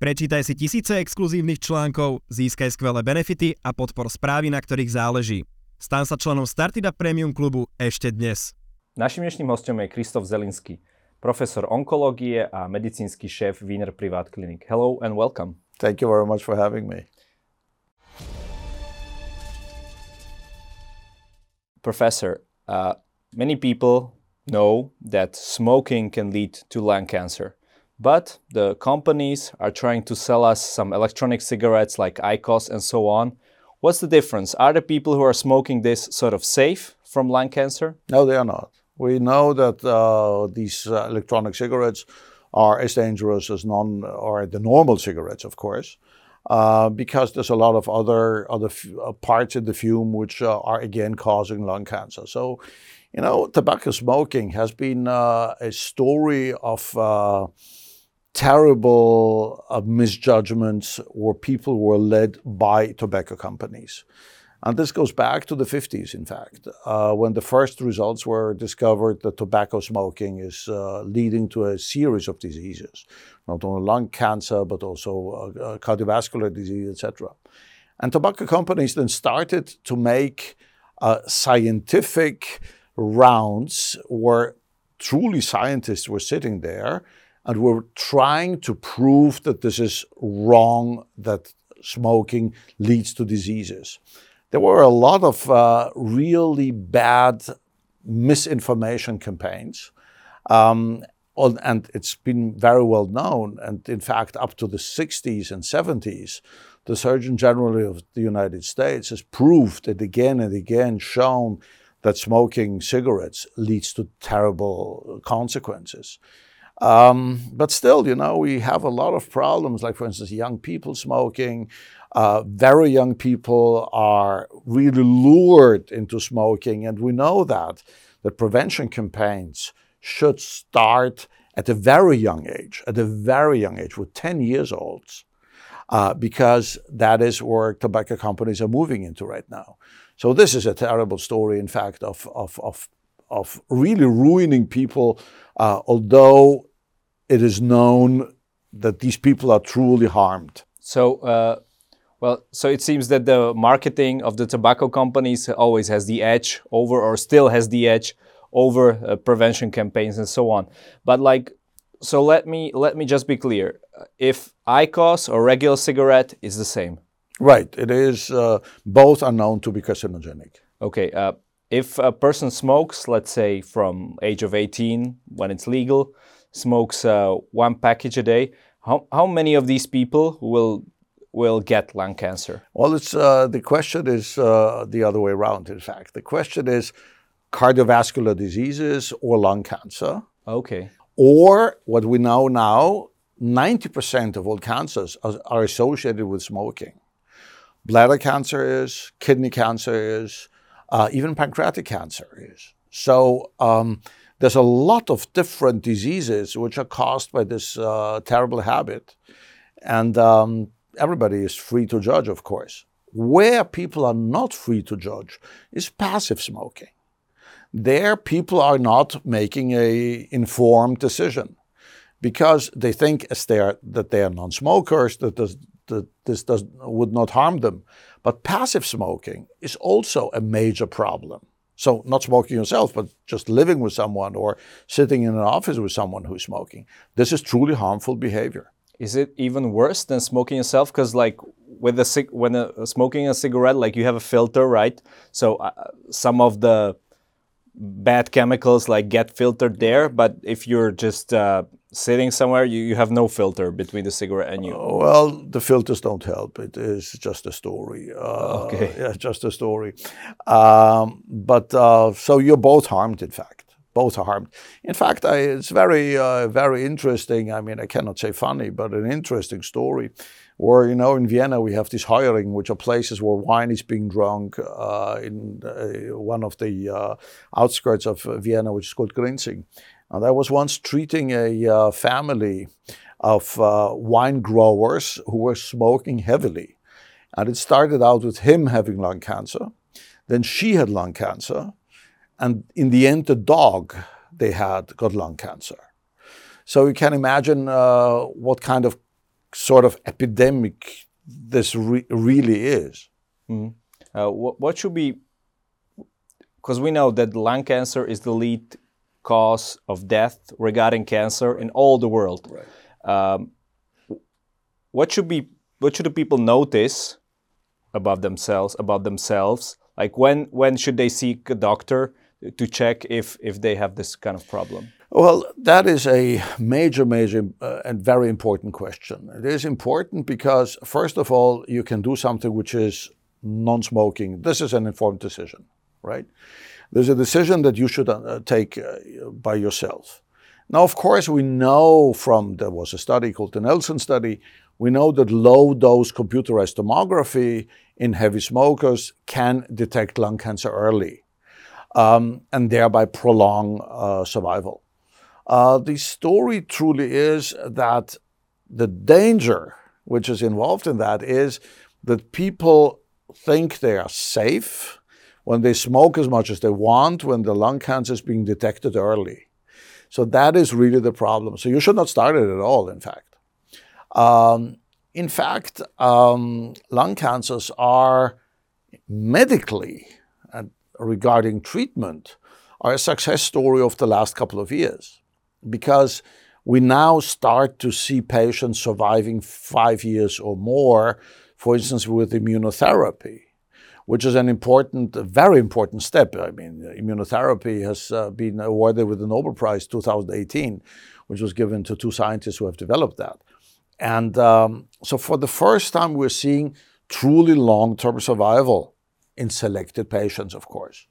Prečítaj si tisíce exkluzívnych článkov, získaj skvelé benefity a podpor správy, na ktorých záleží. Stan sa členom Startida Premium klubu ešte dnes. Našim dnešným hostom je Kristof Zelinsky, profesor onkológie a medicínsky šéf Wiener Privat Clinic. Hello and welcome. Thank you very much for having me. Professor, uh, many people know that smoking can lead to lung cancer. But the companies are trying to sell us some electronic cigarettes like IQOS and so on. What's the difference? Are the people who are smoking this sort of safe from lung cancer? No, they are not. We know that uh, these uh, electronic cigarettes are as dangerous as non or the normal cigarettes, of course, uh, because there's a lot of other other uh, parts in the fume which uh, are again causing lung cancer. So, you know, tobacco smoking has been uh, a story of terrible uh, misjudgments where people were led by tobacco companies. And this goes back to the 50s, in fact, uh, when the first results were discovered that tobacco smoking is uh, leading to a series of diseases, not only lung cancer, but also uh, uh, cardiovascular disease, etc. And tobacco companies then started to make uh, scientific rounds where truly scientists were sitting there and we're trying to prove that this is wrong, that smoking leads to diseases. There were a lot of uh, really bad misinformation campaigns. Um, and it's been very well known. And in fact, up to the 60s and 70s, the Surgeon General of the United States has proved it again and again, shown that smoking cigarettes leads to terrible consequences. Um, but still, you know, we have a lot of problems, like, for instance, young people smoking. Uh, very young people are really lured into smoking, and we know that the prevention campaigns should start at a very young age, at a very young age, with 10 years olds, uh, because that is where tobacco companies are moving into right now. So this is a terrible story, in fact, of of of, of really ruining people. Uh, although it is known that these people are truly harmed. So, uh, well, so it seems that the marketing of the tobacco companies always has the edge over, or still has the edge over uh, prevention campaigns and so on. But like, so let me let me just be clear: if IQOS or regular cigarette is the same. Right. It is. Uh, both are known to be carcinogenic. Okay. Uh, if a person smokes, let's say from age of 18 when it's legal, smokes uh, one package a day, how, how many of these people will will get lung cancer? Well, it's uh, the question is uh, the other way around. In fact, the question is cardiovascular diseases or lung cancer. Okay. Or what we know now, 90% of all cancers are, are associated with smoking. Bladder cancer is, kidney cancer is, uh, even pancreatic cancer is. So um, there's a lot of different diseases which are caused by this uh, terrible habit. And um, everybody is free to judge, of course. Where people are not free to judge is passive smoking. There, people are not making a informed decision because they think as they are, that they are non-smokers, that this, that this does, would not harm them. But passive smoking is also a major problem. So, not smoking yourself, but just living with someone or sitting in an office with someone who's smoking. This is truly harmful behavior. Is it even worse than smoking yourself? Because, like, with a when a, smoking a cigarette, like you have a filter, right? So, uh, some of the bad chemicals like get filtered there. But if you're just uh, sitting somewhere, you, you have no filter between the cigarette and you. Uh, well, the filters don't help. It is just a story. Uh, okay. Yeah, just a story. Um, but uh, so you're both harmed, in fact. Both are harmed. In fact, I, it's very, uh, very interesting. I mean, I cannot say funny, but an interesting story. Where you know, in Vienna, we have this Heurigen, which are places where wine is being drunk uh, in uh, one of the outskirts of Vienna, which is called Grinzing. And I was once treating a uh, family of uh, wine growers who were smoking heavily. And it started out with him having lung cancer. Then she had lung cancer. And in the end, the dog they had got lung cancer. So you can imagine uh, what kind of sort of epidemic this re- really is. Mm. Uh, what, what should be, because we know that lung cancer is the lead cause of death regarding cancer in all the world. Right. Um, what should be what should the people notice about themselves about themselves? Like when when should they seek a doctor to check if if they have this kind of problem? Well, that is a major, major, uh, and very important question. It is important because, first of all, you can do something which is non smoking. This is an informed decision, right? There's a decision that you should uh, take uh, by yourself. Now, of course, we know from there was a study called the Nelson study, we know that low dose computerized tomography in heavy smokers can detect lung cancer early um, and thereby prolong uh, survival. Uh, the story truly is that the danger which is involved in that is that people think they are safe when they smoke as much as they want when the lung cancer is being detected early. So that is really the problem. So you should not start it at all, in fact. Um, in fact, um, lung cancers are medically, and regarding treatment, are a success story of the last couple of years because we now start to see patients surviving five years or more, for instance, with immunotherapy, which is an important, very important step. I mean, immunotherapy has uh, been awarded with the Nobel Prize 2018, which was given to two scientists who have developed that. And um, so, for the first time, we're seeing truly long term survival in selected patients, of course.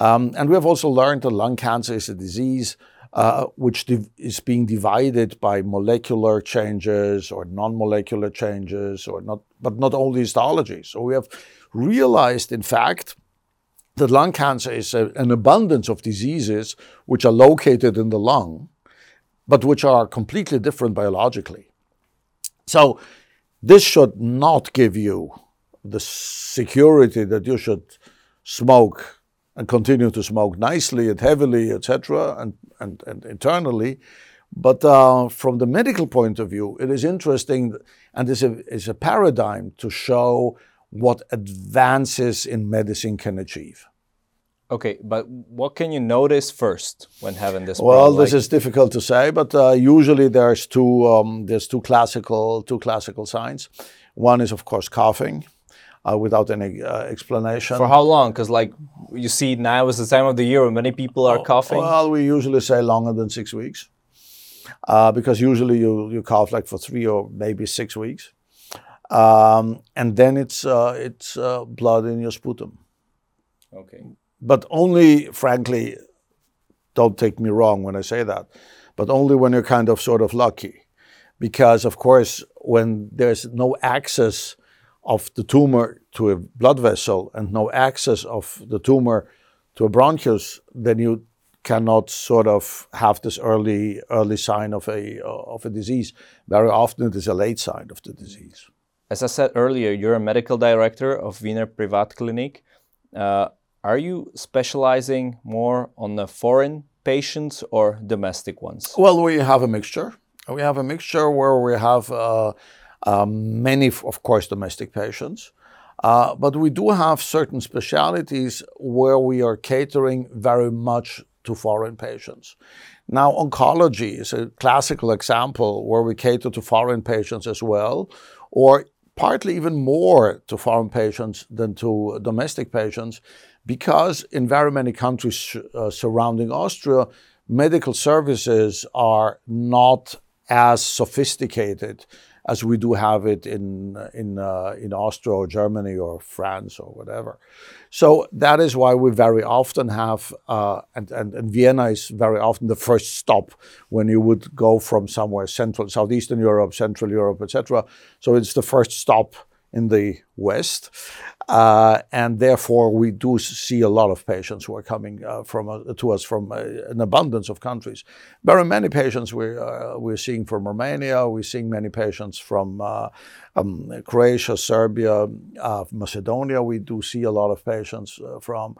Um, and we have also learned that lung cancer is a disease uh, which is being divided by molecular changes or non-molecular changes, or not, but not only histology. So we have realized, in fact, that lung cancer is a, an abundance of diseases which are located in the lung, but which are completely different biologically. So this should not give you the security that you should smoke and continue to smoke nicely and heavily, etc., and, and, and internally. But uh, from the medical point of view, it is interesting and it's a, it's a paradigm to show what advances in medicine can achieve. Okay, but what can you notice first when having this? Well, problem? this like... is difficult to say, but uh, usually there's two um, there's two classical two classical signs. One is of course coughing, uh, without any uh, explanation. For how long? Because like you see now is the time of the year when many people are oh, coughing. Well, we usually say longer than six weeks, uh, because usually you you cough like for three or maybe six weeks, um, and then it's uh, it's uh, blood in your sputum. Okay. But only, frankly, don't take me wrong when I say that, but only when you're kind of sort of lucky, because of course when there's no access of the tumor to a blood vessel and no access of the tumor to a bronchus, then you cannot sort of have this early early sign of a of a disease. Very often it is a late sign of the disease. As I said earlier, you're a medical director of Wiener Privatklinik. Uh, are you specializing more on the foreign patients or domestic ones? Well, we have a mixture. We have a mixture where we have uh, many, of course, domestic patients. Uh, but we do have certain specialities where we are catering very much to foreign patients. Now, oncology is a classical example where we cater to foreign patients as well, or partly even more to foreign patients than to domestic patients, because in very many countries uh, surrounding Austria, medical services are not as sophisticated as we do have it in in uh, in Austria or Germany or France or whatever. So that is why we very often have, uh, and, and, and Vienna is very often the first stop when you would go from somewhere central, southeastern Europe, Central Europe, etc. So it's the first stop in the West. Uh, and therefore, we do see a lot of patients who are coming uh, from uh, to us from an abundance of countries. Very many patients we, we're seeing from Romania. We're seeing many patients from um, Croatia, Serbia, Macedonia. We do see a lot of patients from.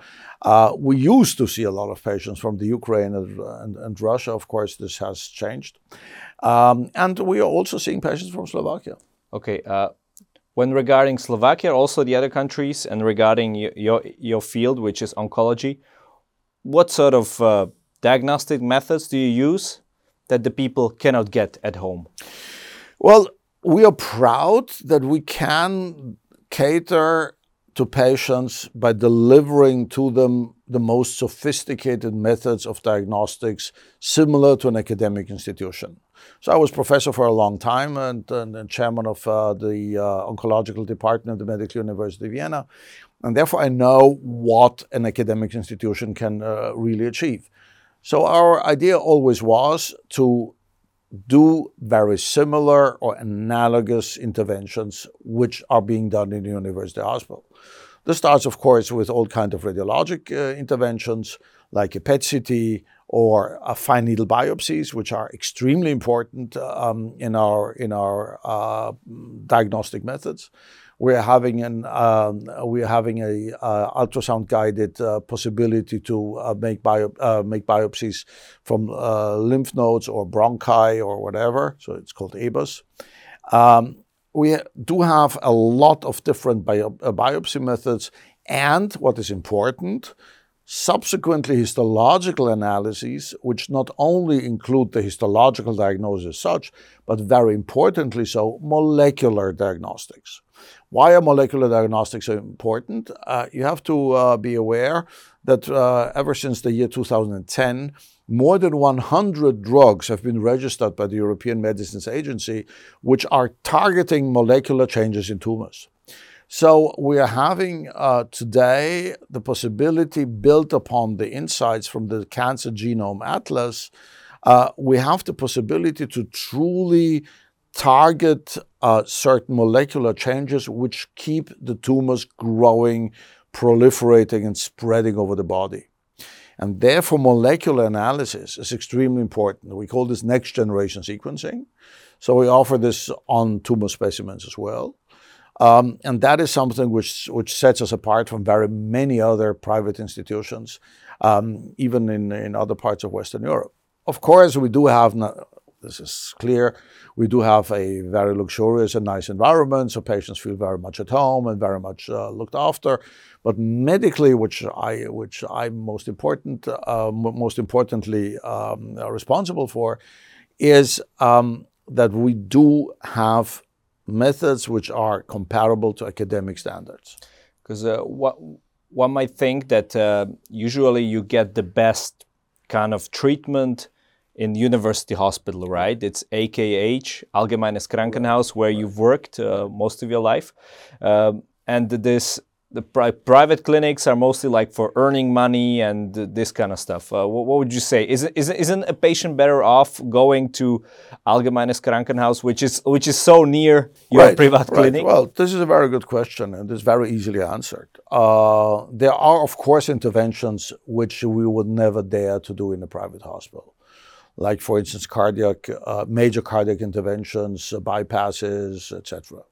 we used to see a lot of patients from the Ukraine and Russia. Of course, this has changed. Um, and we are also seeing patients from Slovakia. Okay. When regarding Slovakia, also the other countries, and regarding your, your field, which is oncology, what sort of uh, diagnostic methods do you use that the people cannot get at home? Well, we are proud that we can cater to patients by delivering to them the most sophisticated methods of diagnostics similar to an academic institution. So I was professor for a long time and, and, and chairman of uh, the uh, oncological department at the Medical University of Vienna. And therefore, I know what an academic institution can uh, really achieve. So our idea always was to do very similar or analogous interventions which are being done in the university hospital. This starts, of course, with all kinds of radiologic uh, interventions like a PET CT or fine needle biopsies, which are extremely important um, in our in our uh, diagnostic methods. We're having an um, we're having a uh, ultrasound guided uh, possibility to uh, make bio, uh, make biopsies from lymph nodes or bronchi or whatever. So it's called EBUS. Um, we do have a lot of different bio, biopsy methods, and what is important Subsequently, histological analyses, which not only include the histological diagnosis as such, but very importantly so, molecular diagnostics. Why are molecular diagnostics so important? Uh, you have to uh, be aware that uh, ever since the year 2010, more than 100 drugs have been registered by the European Medicines Agency, which are targeting molecular changes in tumors. So we are having uh, today the possibility built upon the insights from the Cancer Genome Atlas. Uh, we have the possibility to truly target uh, certain molecular changes which keep the tumors growing, proliferating, and spreading over the body. And therefore, molecular analysis is extremely important. We call this next generation sequencing. So we offer this on tumor specimens as well. Um, and that is something which, which sets us apart from very many other private institutions, um, even in, in other parts of Western Europe. Of course, we do have, this is clear, we do have a very luxurious and nice environment, so patients feel very much at home and very much uh, looked after. But medically, which I, which I'm most important, uh, most importantly um, responsible for, is um, that we do have methods which are comparable to academic standards. Because uh, what one might think that uh, usually you get the best kind of treatment in university hospital, right? It's AKH, Allgemeines Krankenhaus, where you've worked uh, most of your life, um, and this the pri private clinics are mostly like for earning money and this kind of stuff. Uh, what, what, would you say? Is, is, isn't a patient better off going to Allgemeines Krankenhaus, which is which is so near your right, private right. clinic? Well, this is a very good question, and it's very easily answered. Uh, there are, of course, interventions which we would never dare to do in a private hospital like for instance cardiac uh, major cardiac interventions uh, bypasses etc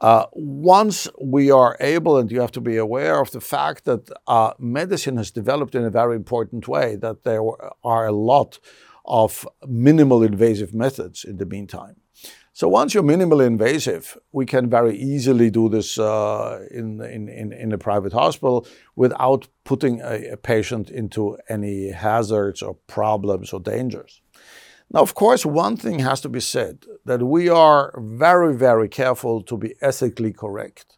uh, once we are able, and you have to be aware of the fact that uh, medicine has developed in a very important way, that there are a lot of minimal invasive methods in the meantime. So once you're minimally invasive, we can very easily do this uh, in, in, in, a private hospital without putting a, a patient into any hazards or problems or dangers. Now, of course, one thing has to be said that we are very, very careful to be ethically correct.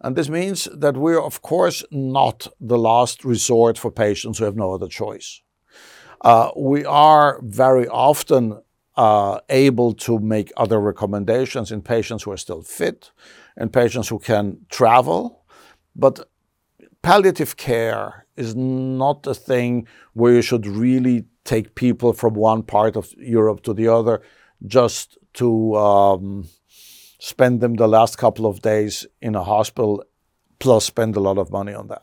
And this means that we're, of course, not the last resort for patients who have no other choice. Uh, we are very often uh, able to make other recommendations in patients who are still fit and patients who can travel. But palliative care is not a thing where you should really take people from one part of Europe to the other just to um, spend them the last couple of days in a hospital, plus spend a lot of money on that.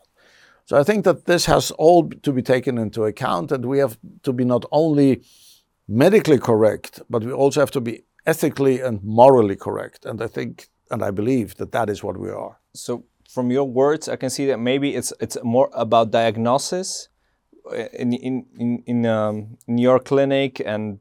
So I think that this has all to be taken into account, and we have to be not only medically correct, but we also have to be ethically and morally correct. And I think and I believe that that is what we are. So, from your words, I can see that maybe it's it's more about diagnosis in in in in, um, in your clinic and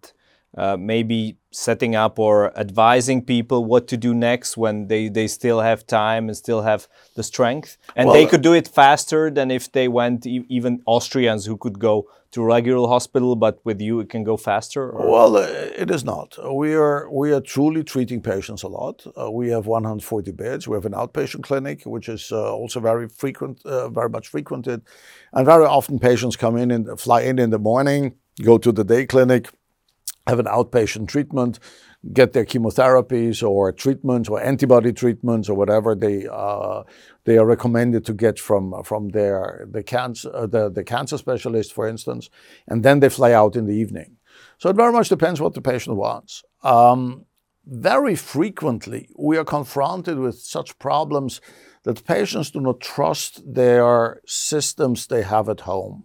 uh, maybe setting up or advising people what to do next when they, they still have time and still have the strength. And well, they could do it faster than if they went, e even Austrians who could go to regular hospital, but with you it can go faster? Or? Well, uh, it is not. We are, we are truly treating patients a lot. Uh, we have 140 beds. We have an outpatient clinic, which is uh, also very frequent, uh, very much frequented. And very often patients come in and fly in in the morning, go to the day clinic, have an outpatient treatment, get their chemotherapies or treatments or antibody treatments or whatever they uh, they are recommended to get from from their the cancer uh, the, the cancer specialist, for instance, and then they fly out in the evening. So it very much depends what the patient wants. Um, very frequently, we are confronted with such problems that patients do not trust their systems they have at home.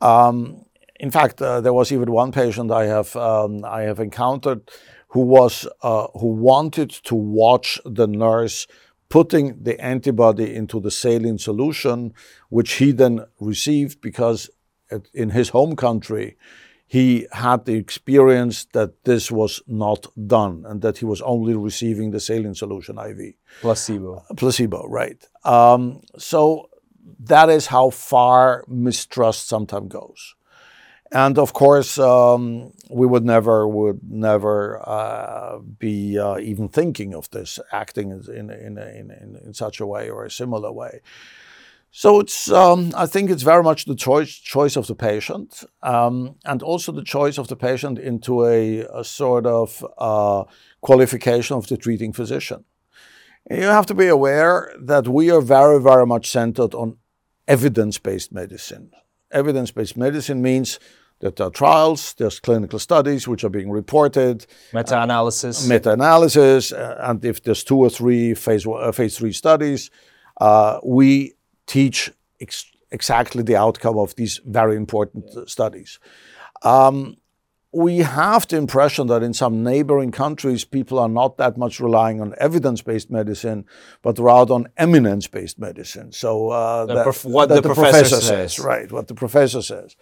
Um, in fact, uh, there was even one patient I have um, I have encountered who was uh, who wanted to watch the nurse putting the antibody into the saline solution, which he then received because in his home country he had the experience that this was not done and that he was only receiving the saline solution IV. Placebo. Placebo, right. Um, so that is how far mistrust sometimes goes and of course um, we would never would never uh, be uh, even thinking of this acting in, in, in, in, such a way or a similar way. So it's um, i think it's very much the choice choice of the patient um, and also the choice of the patient into a, a sort of uh, qualification of the treating physician. You have to be aware that we are very very much centered on evidence-based medicine. Evidence-based medicine means there are trials, there's clinical studies which are being reported. Meta-analysis. Uh, meta-analysis, uh, and if there's two or three phase uh, phase three studies, uh, we teach ex exactly the outcome of these very important studies. Um, we have the impression that in some neighboring countries, people are not that much relying on evidence-based medicine, but rather on eminence-based medicine. So uh, that, what that the, the, professor, professor says. says, right? What the professor says.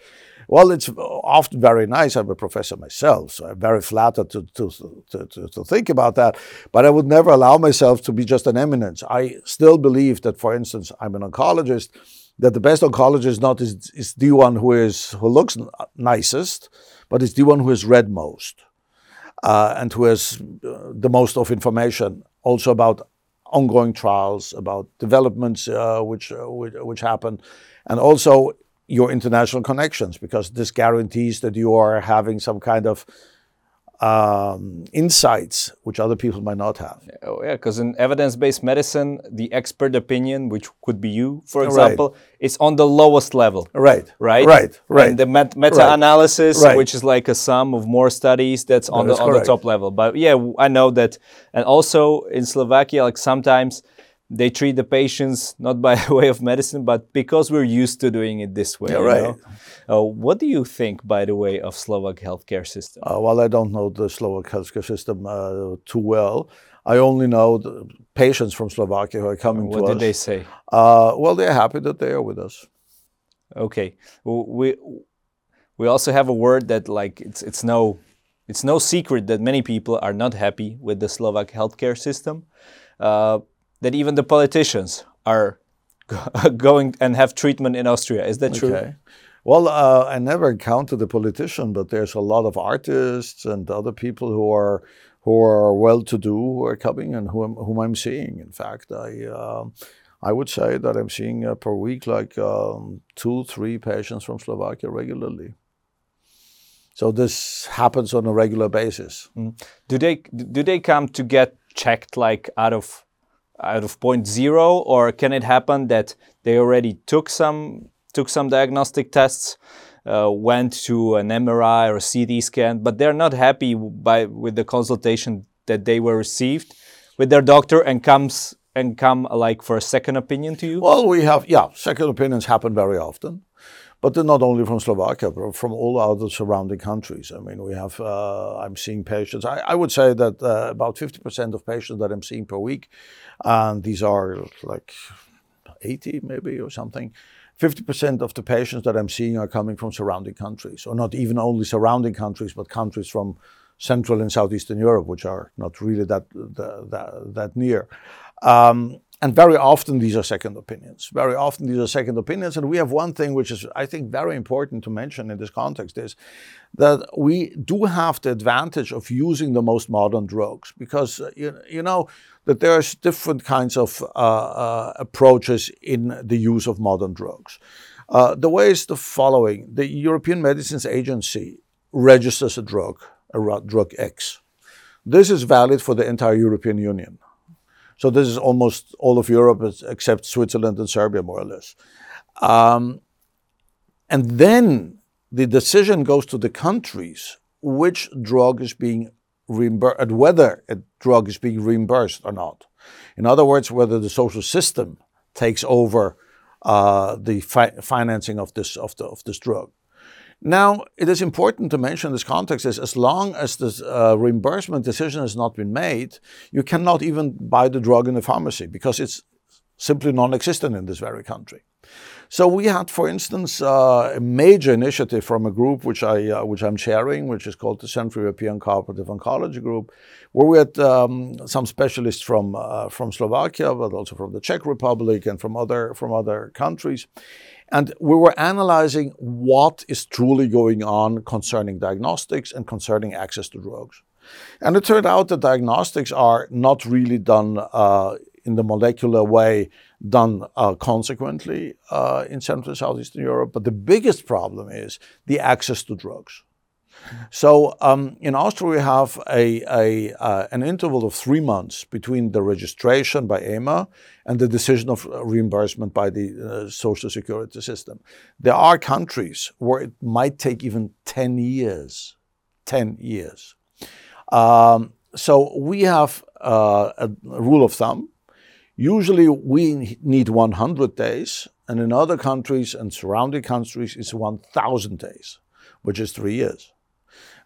Well, it's often very nice. I'm a professor myself, so I'm very flattered to, to, to, to, to think about that. But I would never allow myself to be just an eminence. I still believe that, for instance, I'm an oncologist, that the best oncologist not is, is the one who is who looks nicest, but is the one who has read most uh, and who has uh, the most of information also about ongoing trials, about developments uh, which, uh, which, which happen, and also your international connections, because this guarantees that you are having some kind of um, insights which other people might not have. Oh, yeah, because in evidence based medicine, the expert opinion, which could be you, for example, right. is on the lowest level. Right. Right. Right. Right. And the met- meta analysis, right. which is like a sum of more studies, that's on, that the, on the top level. But yeah, I know that. And also in Slovakia, like sometimes they treat the patients not by way of medicine, but because we're used to doing it this way. Yeah, right. Uh, what do you think, by the way, of Slovak healthcare system? Uh, well, I don't know the Slovak healthcare system uh, too well. I only know the patients from Slovakia who are coming what to us. What did they say? Uh, well, they're happy that they are with us. Okay. We we also have a word that like it's it's no it's no secret that many people are not happy with the Slovak healthcare system. Uh, that even the politicians are going and have treatment in Austria. Is that true? Okay. Well, uh, I never encountered a politician, but there's a lot of artists and other people who are who are well-to-do who are coming and whom, whom I'm seeing. In fact, I uh, I would say that I'm seeing uh, per week like um, two, three patients from Slovakia regularly. So this happens on a regular basis. Mm. Do they do they come to get checked like out of out of point zero, or can it happen that they already took some took some diagnostic tests, uh, went to an MRI or CT scan, but they're not happy by with the consultation that they were received with their doctor and comes and come like for a second opinion to you? Well, we have yeah, second opinions happen very often, but not only from Slovakia, but from all other surrounding countries. I mean, we have uh, I'm seeing patients. I, I would say that uh, about 50% of patients that I'm seeing per week, and these are like 80 maybe or something. 50% of the patients that I'm seeing are coming from surrounding countries, or not even only surrounding countries, but countries from Central and Southeastern Europe, which are not really that that, that near. Um, and very often these are second opinions. Very often these are second opinions. And we have one thing which is, I think, very important to mention in this context is that we do have the advantage of using the most modern drugs because, uh, you, you know, that there's different kinds of uh, uh, approaches in the use of modern drugs. Uh, the way is the following. The European Medicines Agency registers a drug, a drug X. This is valid for the entire European Union. So this is almost all of Europe except Switzerland and Serbia, more or less. Um, and then the decision goes to the countries which drug is being reimbursed, whether a drug is being reimbursed or not. In other words, whether the social system takes over uh, the fi- financing of this of, the, of this drug. Now, it is important to mention in this context is as long as this uh, reimbursement decision has not been made, you cannot even buy the drug in the pharmacy because it's simply non-existent in this very country. So we had, for instance, uh, a major initiative from a group which I uh, which I'm chairing, which is called the Central European Cooperative Oncology Group, where we had um, some specialists from uh, from Slovakia, but also from the Czech Republic and from other from other countries, and we were analyzing what is truly going on concerning diagnostics and concerning access to drugs. And it turned out that diagnostics are not really done uh, in the molecular way, done uh, consequently uh, in Central and Southeastern Europe. But the biggest problem is the access to drugs. So um, in Austria, we have a, a uh, an interval of three months between the registration by EMA and the decision of reimbursement by the uh, social security system. There are countries where it might take even 10 years. 10 years. Um, so we have uh, a rule of thumb. Usually we need 100 days, and in other countries and surrounding countries, it's 1,000 days, which is three years.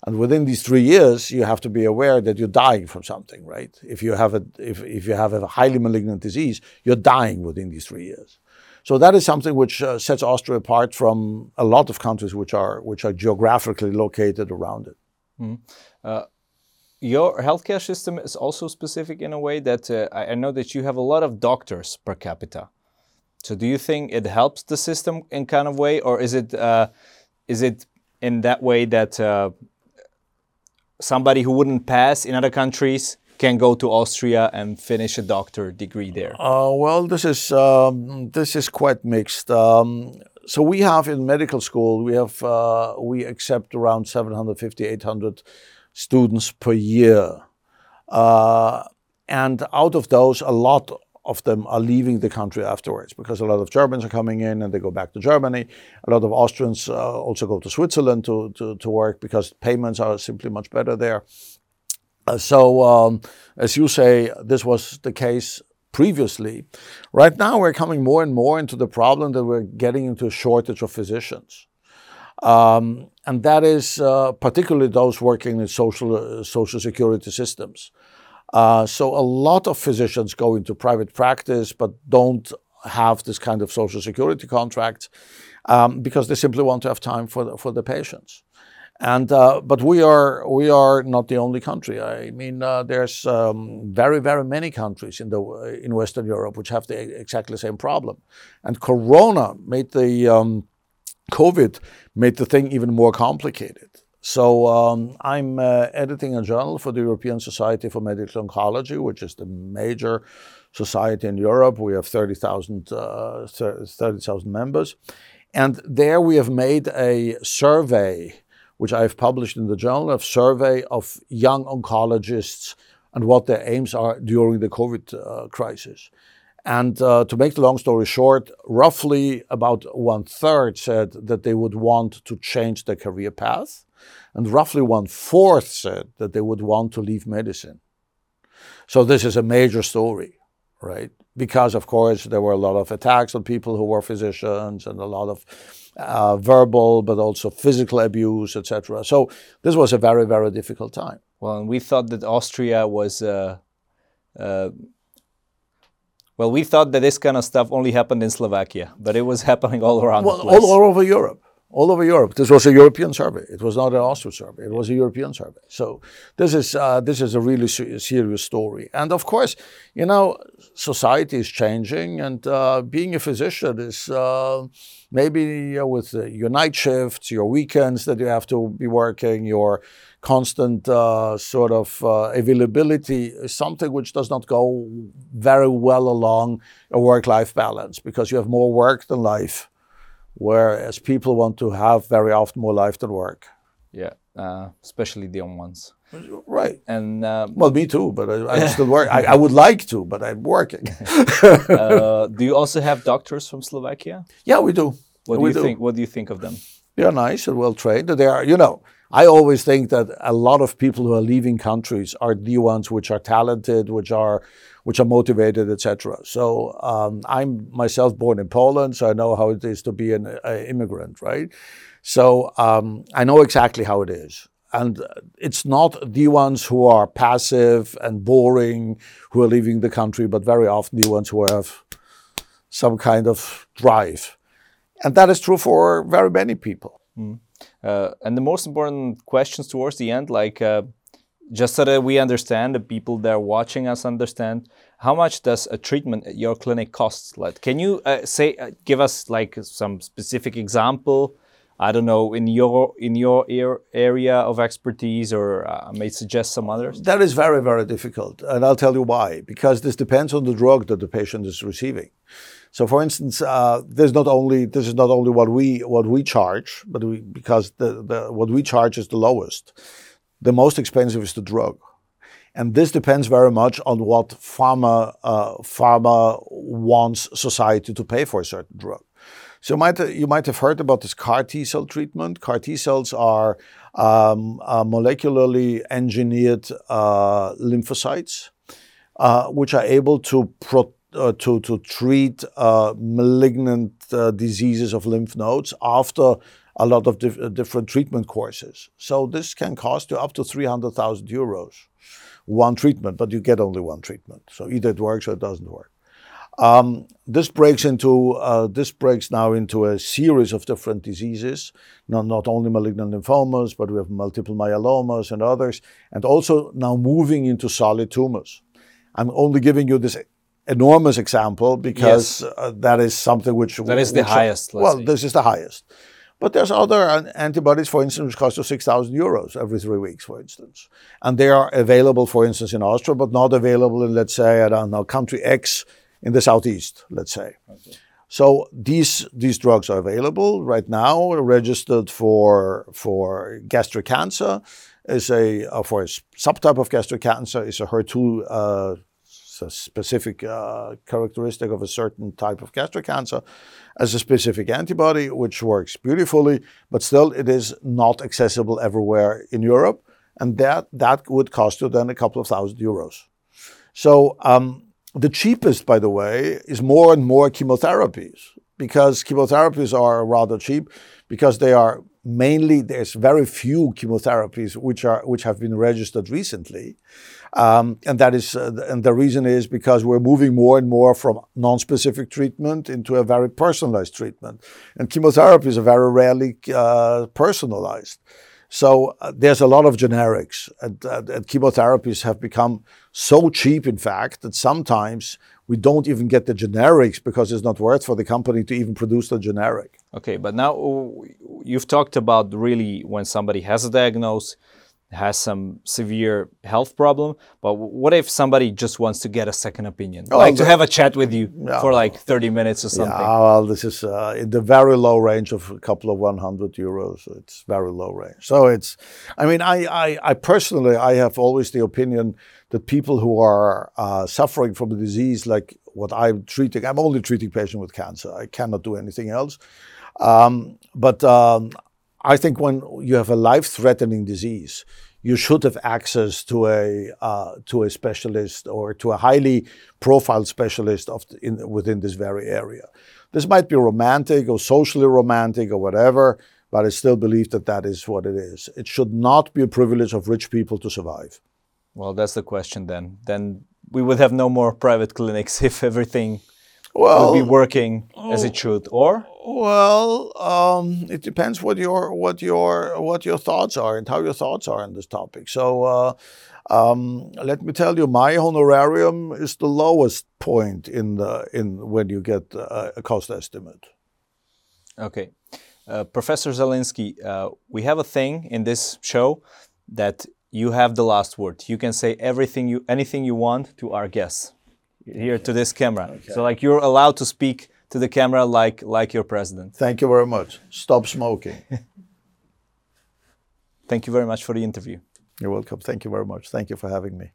And within these three years, you have to be aware that you're dying from something, right? If you have a, if, if you have a highly malignant disease, you're dying within these three years. So that is something which uh, sets Austria apart from a lot of countries which are, which are geographically located around it. Mm. Uh, your healthcare system is also specific in a way that uh, I know that you have a lot of doctors per capita. So do you think it helps the system in kind of way, or is it uh, is it in that way that uh, somebody who wouldn't pass in other countries can go to Austria and finish a doctor degree there? Uh, well, this is um, this is quite mixed. Um, so we have in medical school we have uh, we accept around 750 800 students per year, uh, and out of those, a lot of them are leaving the country afterwards because a lot of Germans are coming in and they go back to Germany. A lot of Austrians uh, also go to Switzerland to, to, to, work because payments are simply much better there. Uh, so, um, as you say, this was the case previously. Right now, we're coming more and more into the problem that we're getting into a shortage of physicians. Um, and that is uh, particularly those working in social, uh, social security systems. Uh, so a lot of physicians go into private practice but don't have this kind of social security contract um, because they simply want to have time for the, for the patients. And uh, but we are we are not the only country. I mean, uh, there's um, very very many countries in the in Western Europe which have the exactly same problem, and Corona made the um, COVID made the thing even more complicated. So um, I'm uh, editing a journal for the European Society for Medical Oncology, which is the major society in Europe. We have 30,000 uh, 30, members. And there we have made a survey, which I've published in the journal, a survey of young oncologists and what their aims are during the COVID uh, crisis. And uh, to make the long story short, roughly about one third said that they would want to change their career path and roughly one fourth said that they would want to leave medicine. So this is a major story, right? Because of course there were a lot of attacks on people who were physicians and a lot of uh, verbal but also physical abuse, etc. So this was a very very difficult time. Well, and we thought that Austria was. Uh, uh, well, we thought that this kind of stuff only happened in Slovakia, but it was happening all around well, the place. All, all over Europe all over Europe. This was a European survey. It was not an Austrian survey. It was a European survey. So this is uh, this is a really se- serious story. And of course, you know, society is changing, and uh, being a physician is uh, maybe uh, with your night shifts, your weekends that you have to be working, your constant uh, sort of uh, availability is something which does not go very well along a work-life balance because you have more work than life whereas people want to have very often more life than work. Yeah, uh, especially the young ones. Right. And uh, well, me too, but I, am still working. I, I, would like to, but I'm working. uh, do you also have doctors from Slovakia? Yeah, we do. What we do you do. think? What do you think of them? They are nice and well trained. They are, you know, I always think that a lot of people who are leaving countries are the ones which are talented, which are which are motivated, etc. So um, I'm myself born in Poland, so I know how it is to be an immigrant, right? So um, I know exactly how it is. And it's not the ones who are passive and boring who are leaving the country, but very often the ones who have some kind of drive. And that is true for very many people. Mm. Uh, and the most important questions towards the end, like uh, just so that we understand, the people that are watching us understand, how much does a treatment at your clinic cost? Like, can you uh, say, uh, give us like some specific example? I don't know in your in your area of expertise, or uh, I may suggest some others. That is very very difficult, and I'll tell you why. Because this depends on the drug that the patient is receiving. So, for instance, uh, there's not only this is not only what we what we charge, but we, because the, the what we charge is the lowest. The most expensive is the drug. And this depends very much on what pharma, uh, pharma wants society to pay for a certain drug. So you might, you might have heard about this CAR T cell treatment. CAR T cells are um, uh, molecularly engineered uh, lymphocytes, uh, which are able to, pro- uh, to, to treat uh, malignant diseases of lymph nodes after a lot of dif- different treatment courses. So this can cost you up to 300,000 euros, one treatment, but you get only one treatment. So either it works or it doesn't work. Um, this breaks into uh, this breaks now into a series of different diseases, not, not only malignant lymphomas, but we have multiple myelomas and others, and also now moving into solid tumors. I'm only giving you this enormous example because yes. uh, that is something which that is the which, highest. well, this is the highest. But there's other antibodies, for instance, which cost you 6,000 euros every three weeks, for instance. And they are available, for instance, in Austria, but not available in, let's say, I don't know, country X in the southeast, let's say. Okay. So these these drugs are available right now, registered for for gastric cancer, is a uh, for a subtype of gastric cancer is a HER2 uh, a specific uh, characteristic of a certain type of gastric cancer as a specific antibody, which works beautifully, but still it is not accessible everywhere in Europe. And that, that would cost you then a couple of thousand euros. So um, the cheapest, by the way, is more and more chemotherapies because chemotherapies are rather cheap because they are mainly there's very few chemotherapies which are which have been registered recently and that is uh, and the reason is because we're moving more and more from non-specific treatment into a very personalized treatment and chemotherapies are very rarely uh, personalized so uh, there's a lot of generics and, and chemotherapies have become so cheap in fact that sometimes we don't even get the generics because it's not worth for the company to even produce the generic. Okay, but now you've talked about really when somebody has a diagnosis, has some severe health problem, but what if somebody just wants to get a second opinion, oh, like to have a chat with you yeah, for like 30 minutes or something? Yeah, well, this is uh, in the very low range of a couple of 100 euros. It's very low range. So it's, I mean, I, I, I personally, I have always the opinion that people who are uh, suffering from a disease like what I'm treating, I'm only treating patients with cancer. I cannot do anything else. Um, but um, I think when you have a life threatening disease, you should have access to a uh, to a specialist or to a highly profiled specialist of in, within this very area. This might be romantic or socially romantic or whatever, but I still believe that that is what it is. It should not be a privilege of rich people to survive. Well, that's the question then. Then we would have no more private clinics if everything Well, would be working as it should, or Well, um, it depends what your what your what your thoughts are and how your thoughts are on this topic. So, uh, um, let me tell you, my honorarium is the lowest point in the in when you get uh, a cost estimate. Okay. Uh, Professor Zielinski, uh, we have a thing in this show that you have the last word. You can say everything you anything you want to our guests here to this camera. So like you're allowed to speak to the camera like like your president. Thank you very much. Stop smoking. Thank you very much for the interview. You're welcome. Thank you very much. Thank you for having me.